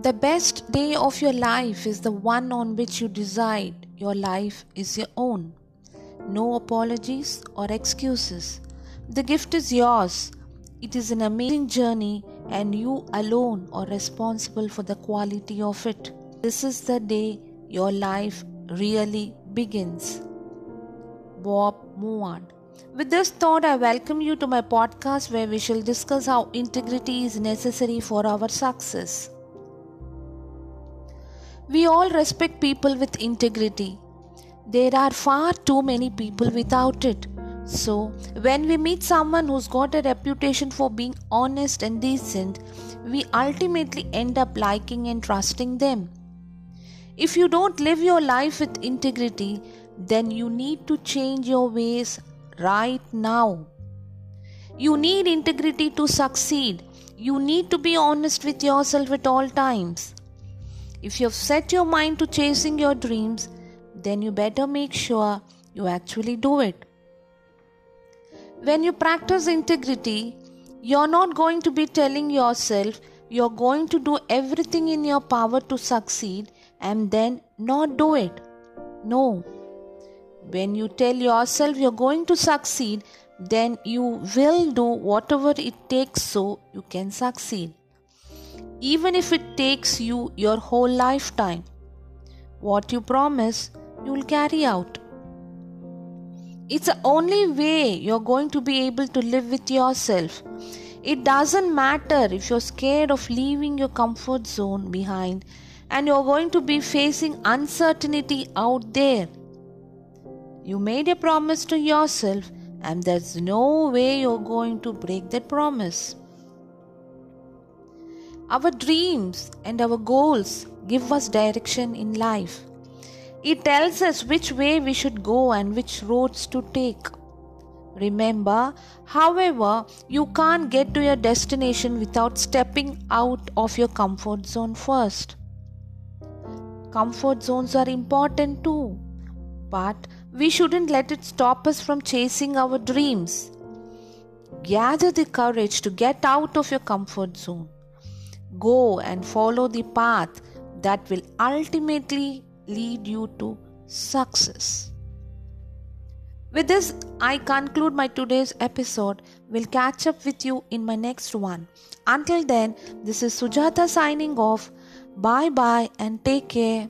The best day of your life is the one on which you decide your life is your own. No apologies or excuses. The gift is yours. It is an amazing journey, and you alone are responsible for the quality of it. This is the day your life really begins. Bob Moawad. With this thought, I welcome you to my podcast where we shall discuss how integrity is necessary for our success. We all respect people with integrity. There are far too many people without it. So, when we meet someone who's got a reputation for being honest and decent, we ultimately end up liking and trusting them. If you don't live your life with integrity, then you need to change your ways right now. You need integrity to succeed. You need to be honest with yourself at all times. If you've set your mind to chasing your dreams, then you better make sure you actually do it. When you practice integrity, you're not going to be telling yourself you're going to do everything in your power to succeed and then not do it. No. When you tell yourself you're going to succeed, then you will do whatever it takes so you can succeed even if it takes you your whole lifetime. What you promise, you will carry out. It's the only way you're going to be able to live with yourself. It doesn't matter if you're scared of leaving your comfort zone behind and you're going to be facing uncertainty out there. You made a promise to yourself, and there's no way you're going to break that promise. Our dreams and our goals give us direction in life. It tells us which way we should go and which roads to take. Remember, however, you can't get to your destination without stepping out of your comfort zone first. Comfort zones are important too, but we shouldn't let it stop us from chasing our dreams. Gather the courage to get out of your comfort zone. Go and follow the path that will ultimately lead you to success. With this, I conclude my today's episode. We'll catch up with you in my next one. Until then, this is Sujata signing off. Bye bye and take care.